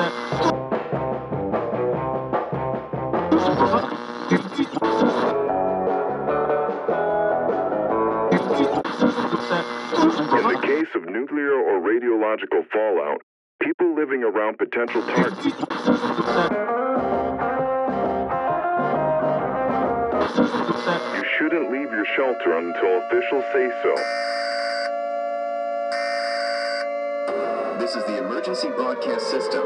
In the case of nuclear or radiological fallout, people living around potential targets. You shouldn't leave your shelter until officials say so. This is the emergency broadcast system.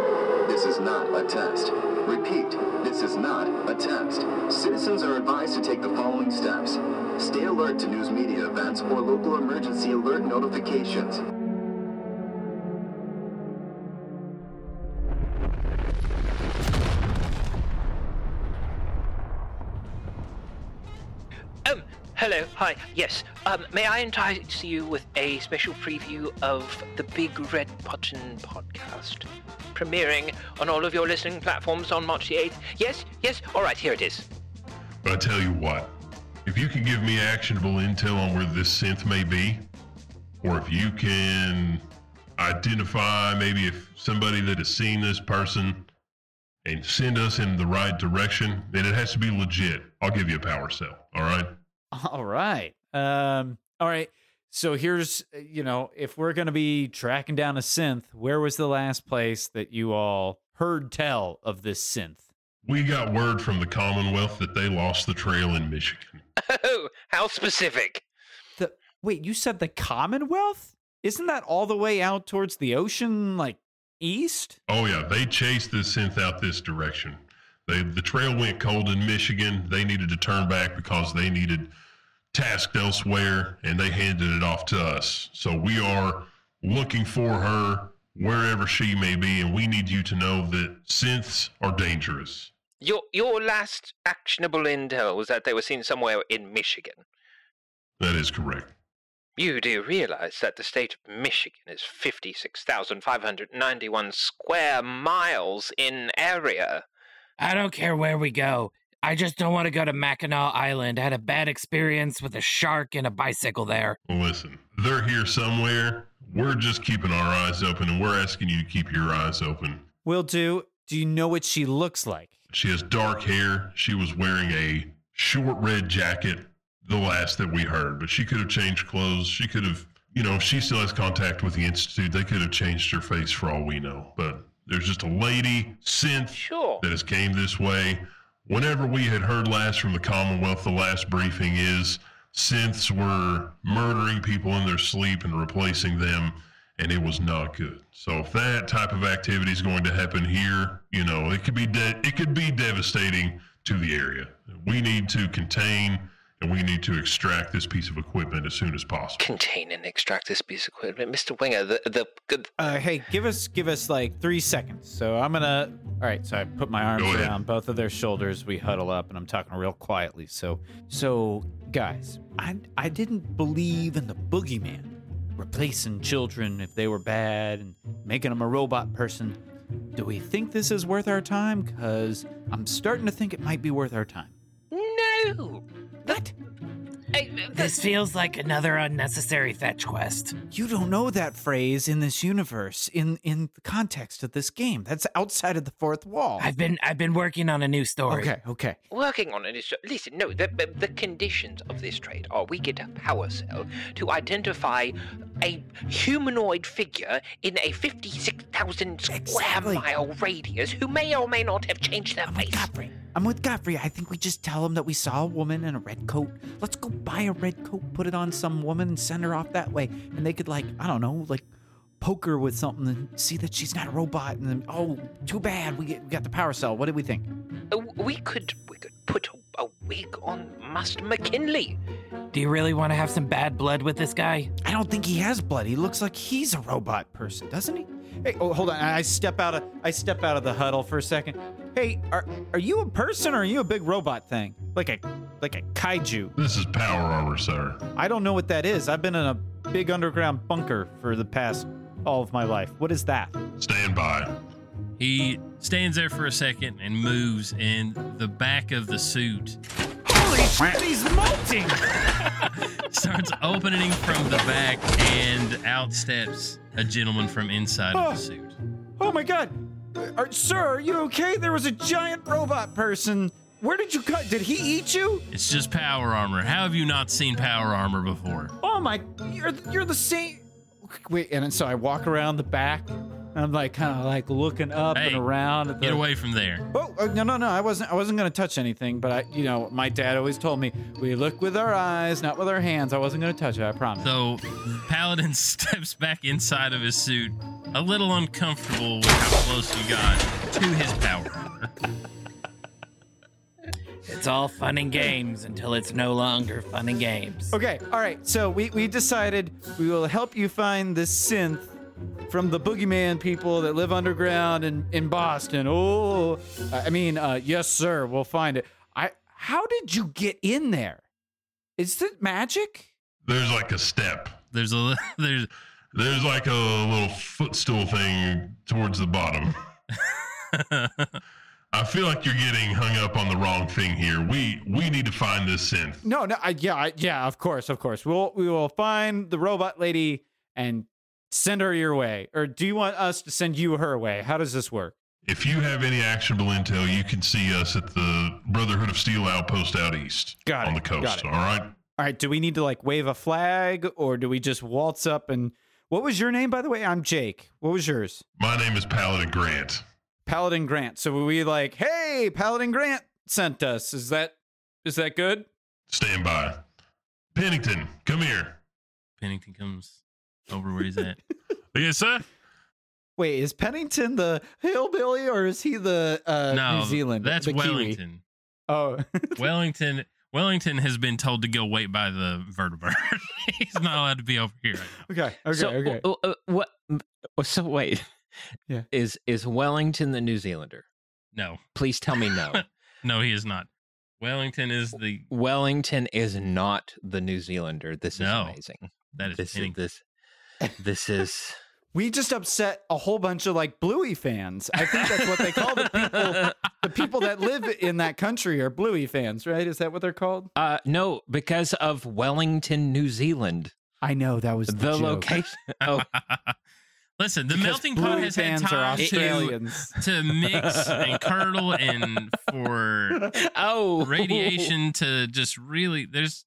This is not a test. Repeat, this is not a test. Citizens are advised to take the following steps. Stay alert to news media events or local emergency alert notifications. Hi, yes. Um, may I entice you with a special preview of the Big Red Button podcast? Premiering on all of your listening platforms on March the 8th. Yes, yes, alright, here it is. But I tell you what, if you can give me actionable intel on where this synth may be, or if you can identify maybe if somebody that has seen this person and send us in the right direction, then it has to be legit. I'll give you a power cell. All right. All right. Um, all right. So here's, uh, you know, if we're going to be tracking down a synth, where was the last place that you all heard tell of this synth? We got word from the Commonwealth that they lost the trail in Michigan. Oh, how specific. The wait, you said the Commonwealth? Isn't that all the way out towards the ocean, like east? Oh yeah, they chased this synth out this direction. They the trail went cold in Michigan. They needed to turn back because they needed tasked elsewhere, and they handed it off to us. So we are looking for her wherever she may be, and we need you to know that synths are dangerous. Your your last actionable intel was that they were seen somewhere in Michigan. That is correct. You do realize that the state of Michigan is 56,591 square miles in area. I don't care where we go. I just don't want to go to Mackinac Island. I had a bad experience with a shark and a bicycle there. Listen, they're here somewhere. We're just keeping our eyes open, and we're asking you to keep your eyes open. Will do. Do you know what she looks like? She has dark hair. She was wearing a short red jacket, the last that we heard, but she could have changed clothes. She could have, you know, if she still has contact with the Institute, they could have changed her face for all we know. But there's just a lady synth Sure. that has came this way. Whenever we had heard last from the Commonwealth, the last briefing is synths were murdering people in their sleep and replacing them, and it was not good. So if that type of activity is going to happen here, you know, it could be de- it could be devastating to the area. We need to contain and we need to extract this piece of equipment as soon as possible. Contain and extract this piece of equipment. Mr. Winger, the, the, the Uh, hey, give us give us like three seconds. So I'm gonna. All right. So I put my arms around both of their shoulders. We huddle up, and I'm talking real quietly. So, so guys, I I didn't believe in the boogeyman, replacing children if they were bad and making them a robot person. Do we think this is worth our time? Cause I'm starting to think it might be worth our time. No! What? Hey, This feels like another unnecessary fetch quest. You don't know that phrase in this universe, in in the context of this game. That's outside of the fourth wall. I've been I've been working on a new story. Okay, okay. Working on it is listen. No, the, the the conditions of this trade are we get a power cell to identify a humanoid figure in a fifty-six thousand square Exactly. mile radius who may or may not have changed their oh face. Gotfree. I'm with Gotfree. I think we just tell him that we saw a woman in a red coat. Let's go buy a red coat, put it on some woman, and send her off that way. And they could, like, I don't know, like, poke her with something and see that she's not a robot. And then, oh, too bad. We, get, we got the power cell. What do we think? Uh, We could we could put a, a wig on Master McKinley. Do you really want to have some bad blood with this guy? I don't think he has blood. He looks like he's a robot person, doesn't he? Hey, oh, hold on. I step out of I step out of the huddle for a second. Hey, are are you a person or are you a big robot thing? Like a like a kaiju? This is power armor, sir. I don't know what that is. I've been in a big underground bunker for the past all of my life. What is that? Stand by. He stands there for a second and moves, and the back of the suit Holy shit, he's molting! starts opening from the back, and out steps a gentleman from inside of the suit. Oh my god! Are, sir, are you okay? There was a giant robot person. Where did you cut? Did he eat you? It's just power armor. How have you not seen power armor before? Oh my! You're you're the same. Wait, and so I walk around the back. And I'm like kind of like looking up Hey, and around. At the, Get away from there. Oh uh, no no no! I wasn't I wasn't gonna touch anything, but I you know my dad always told me we look with our eyes, not with our hands. I wasn't gonna touch it. I promise. So, Paladin steps back inside of his suit, a little uncomfortable with how close he got to his power. It's all fun and games until it's no longer fun and games. Okay, all right. So we, we decided we will help you find the synth from the boogeyman people that live underground in, in Boston. Oh, I mean, uh, yes, sir. We'll find it. I. How did you get in there? Is it magic? There's like a step. There's a li- there's There's like a little footstool thing towards the bottom. I feel like you're getting hung up on the wrong thing here. We we need to find this synth. No, no. I, yeah, I, yeah. Of course, of course. We'll we will find the robot lady and send her your way. Or do you want us to send you her way? How does this work? If you have any actionable intel, you can see us at the Brotherhood of Steel outpost out east Got on it, the coast. got it. All right. All right. Do we need to like wave a flag, or do we just waltz up and? What was your name, by the way? I'm Jake. What was yours? My name is Paladin Grant. Paladin Grant. So we like, hey, Paladin Grant sent us. Is that is that good? Stand by. Pennington, come here. Pennington comes over where he's at. Yes, sir. Wait, is Pennington the hillbilly or is he the uh, no, New Zealand? That's the Kiwi? Wellington. Oh, Wellington. Wellington has been told to go wait by the vertibird. he's not allowed to be over here. okay, okay, so, okay. uh, uh, what? So wait. Yeah. Is is Wellington the New Zealander? No, Please tell me no. no, he is not. Wellington is the Wellington is not the New Zealander. This is No. amazing. that is This is this. This is. We just upset a whole bunch of like Bluey fans. I think that's what they call the people. the people that live in that country are Bluey fans, right? Is that what they're called? Uh, no, because of Wellington, New Zealand. I know that was the, The location. Oh, Listen, the Because melting pot has had time to, to mix and curdle and for oh, radiation to just really there's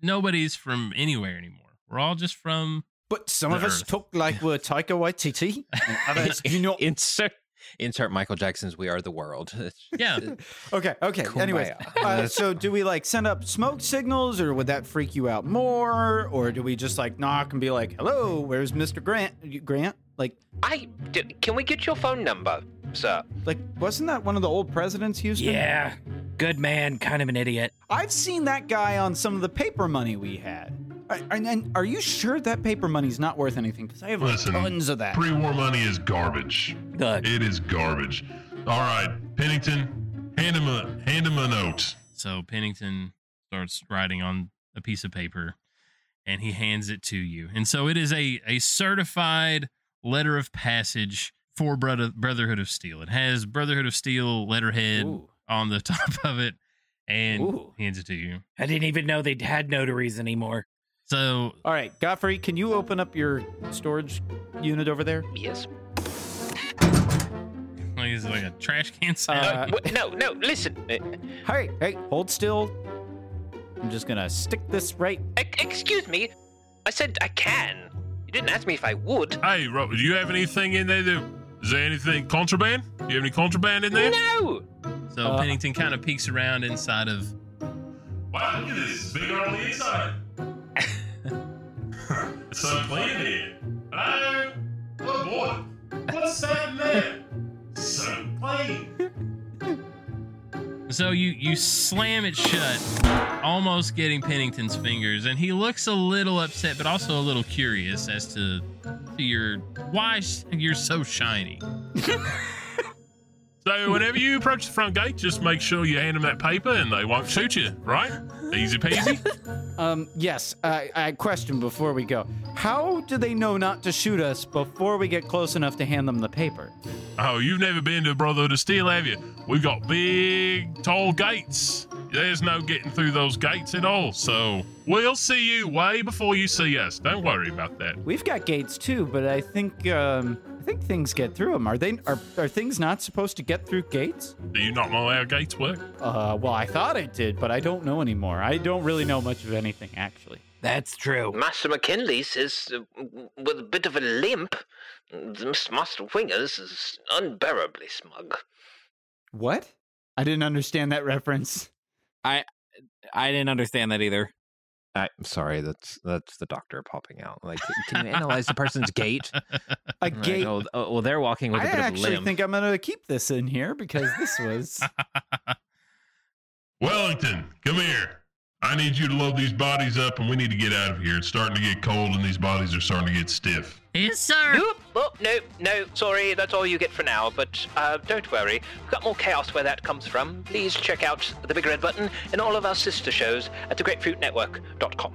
nobody's from anywhere anymore. We're all just from But some The of us Earth. talk like we're Taika Waititi, and others do not. insert insert Michael Jackson's "We Are the World." yeah. Okay, okay. Anyways, uh, so do we like send up smoke signals, or would that freak you out more, or do we just like knock and be like, "Hello, where's Mister Grant?" Grant, like, I d- can we get your phone number, sir? like wasn't that one of the old presidents, Houston? Yeah, good man, kind of an idiot. I've seen that guy on some of the paper money we had. I- And, and are you sure that paper money's not worth anything? Because I have Listen, tons of that. Pre-war money is garbage. Look, It is garbage. All right, Pennington, hand him a hand him a note. So Pennington starts writing on a piece of paper and he hands it to you. And so it is a, a certified letter of passage for Brother, Brotherhood of Steel. It has Brotherhood of Steel letterhead Ooh. on the top of it and Ooh. hands it to you. I didn't even know they had notaries anymore. So All right, Gotfree, can you open up your storage unit over there? Yes. like it's like a trash can sound. Uh, no, no. Listen. Uh, Hey, hey, hold still. I'm just gonna stick this right. e- excuse me. I said I can. You didn't ask me if I would. Hey, Ro, do you have anything in there? That, is there anything contraband? Do you have any contraband in there? No. so uh, Pennington kind of peeks around inside of Wow, look at this. It's bigger on the inside. It's so clean here. Hello? Oh boy. What's that in there? So clean. So you you slam it shut, almost getting Pennington's fingers, and he looks a little upset, but also a little curious as to, to your why you're so shiny. So whenever you approach the front gate, just make sure you hand them that paper and they won't shoot you, right? Easy peasy. Um, yes. I, I question before we go. How do they know not to shoot us before we get close enough to hand them the paper? oh, you've never been to Brotherhood of Steel, have you? We've got big, tall gates. There's no getting through those gates at all. So We'll see you way before you see us. Don't worry about that. We've got gates too, but I think um, I think things get through them. Are they are are things not supposed to get through gates? Do you not know how gates work? Uh, well, I thought I did, but I don't know anymore. I don't really know much of anything actually. That's true. Master McKinley says, uh, with a bit of a limp, this Master Wingers is unbearably smug. What? I didn't understand that reference. I I didn't understand that either. I'm sorry, that's that's the doctor popping out. Like, can you analyze the person's gait? A Like, gate. oh, oh, well, they're walking with I a bit of a actually think I'm gonna keep this in here because this was. Wellington, come here. I need you to load these bodies up and we need to get out of here. It's starting to get cold and these bodies are starting to get stiff. Yes, sir. Nope. Oh, no, no, sorry, that's all you get for now. But uh, don't worry, we've got more chaos where that comes from. Please check out the Big Red Button and all of our sister shows at thegrapefruitnetwork.com.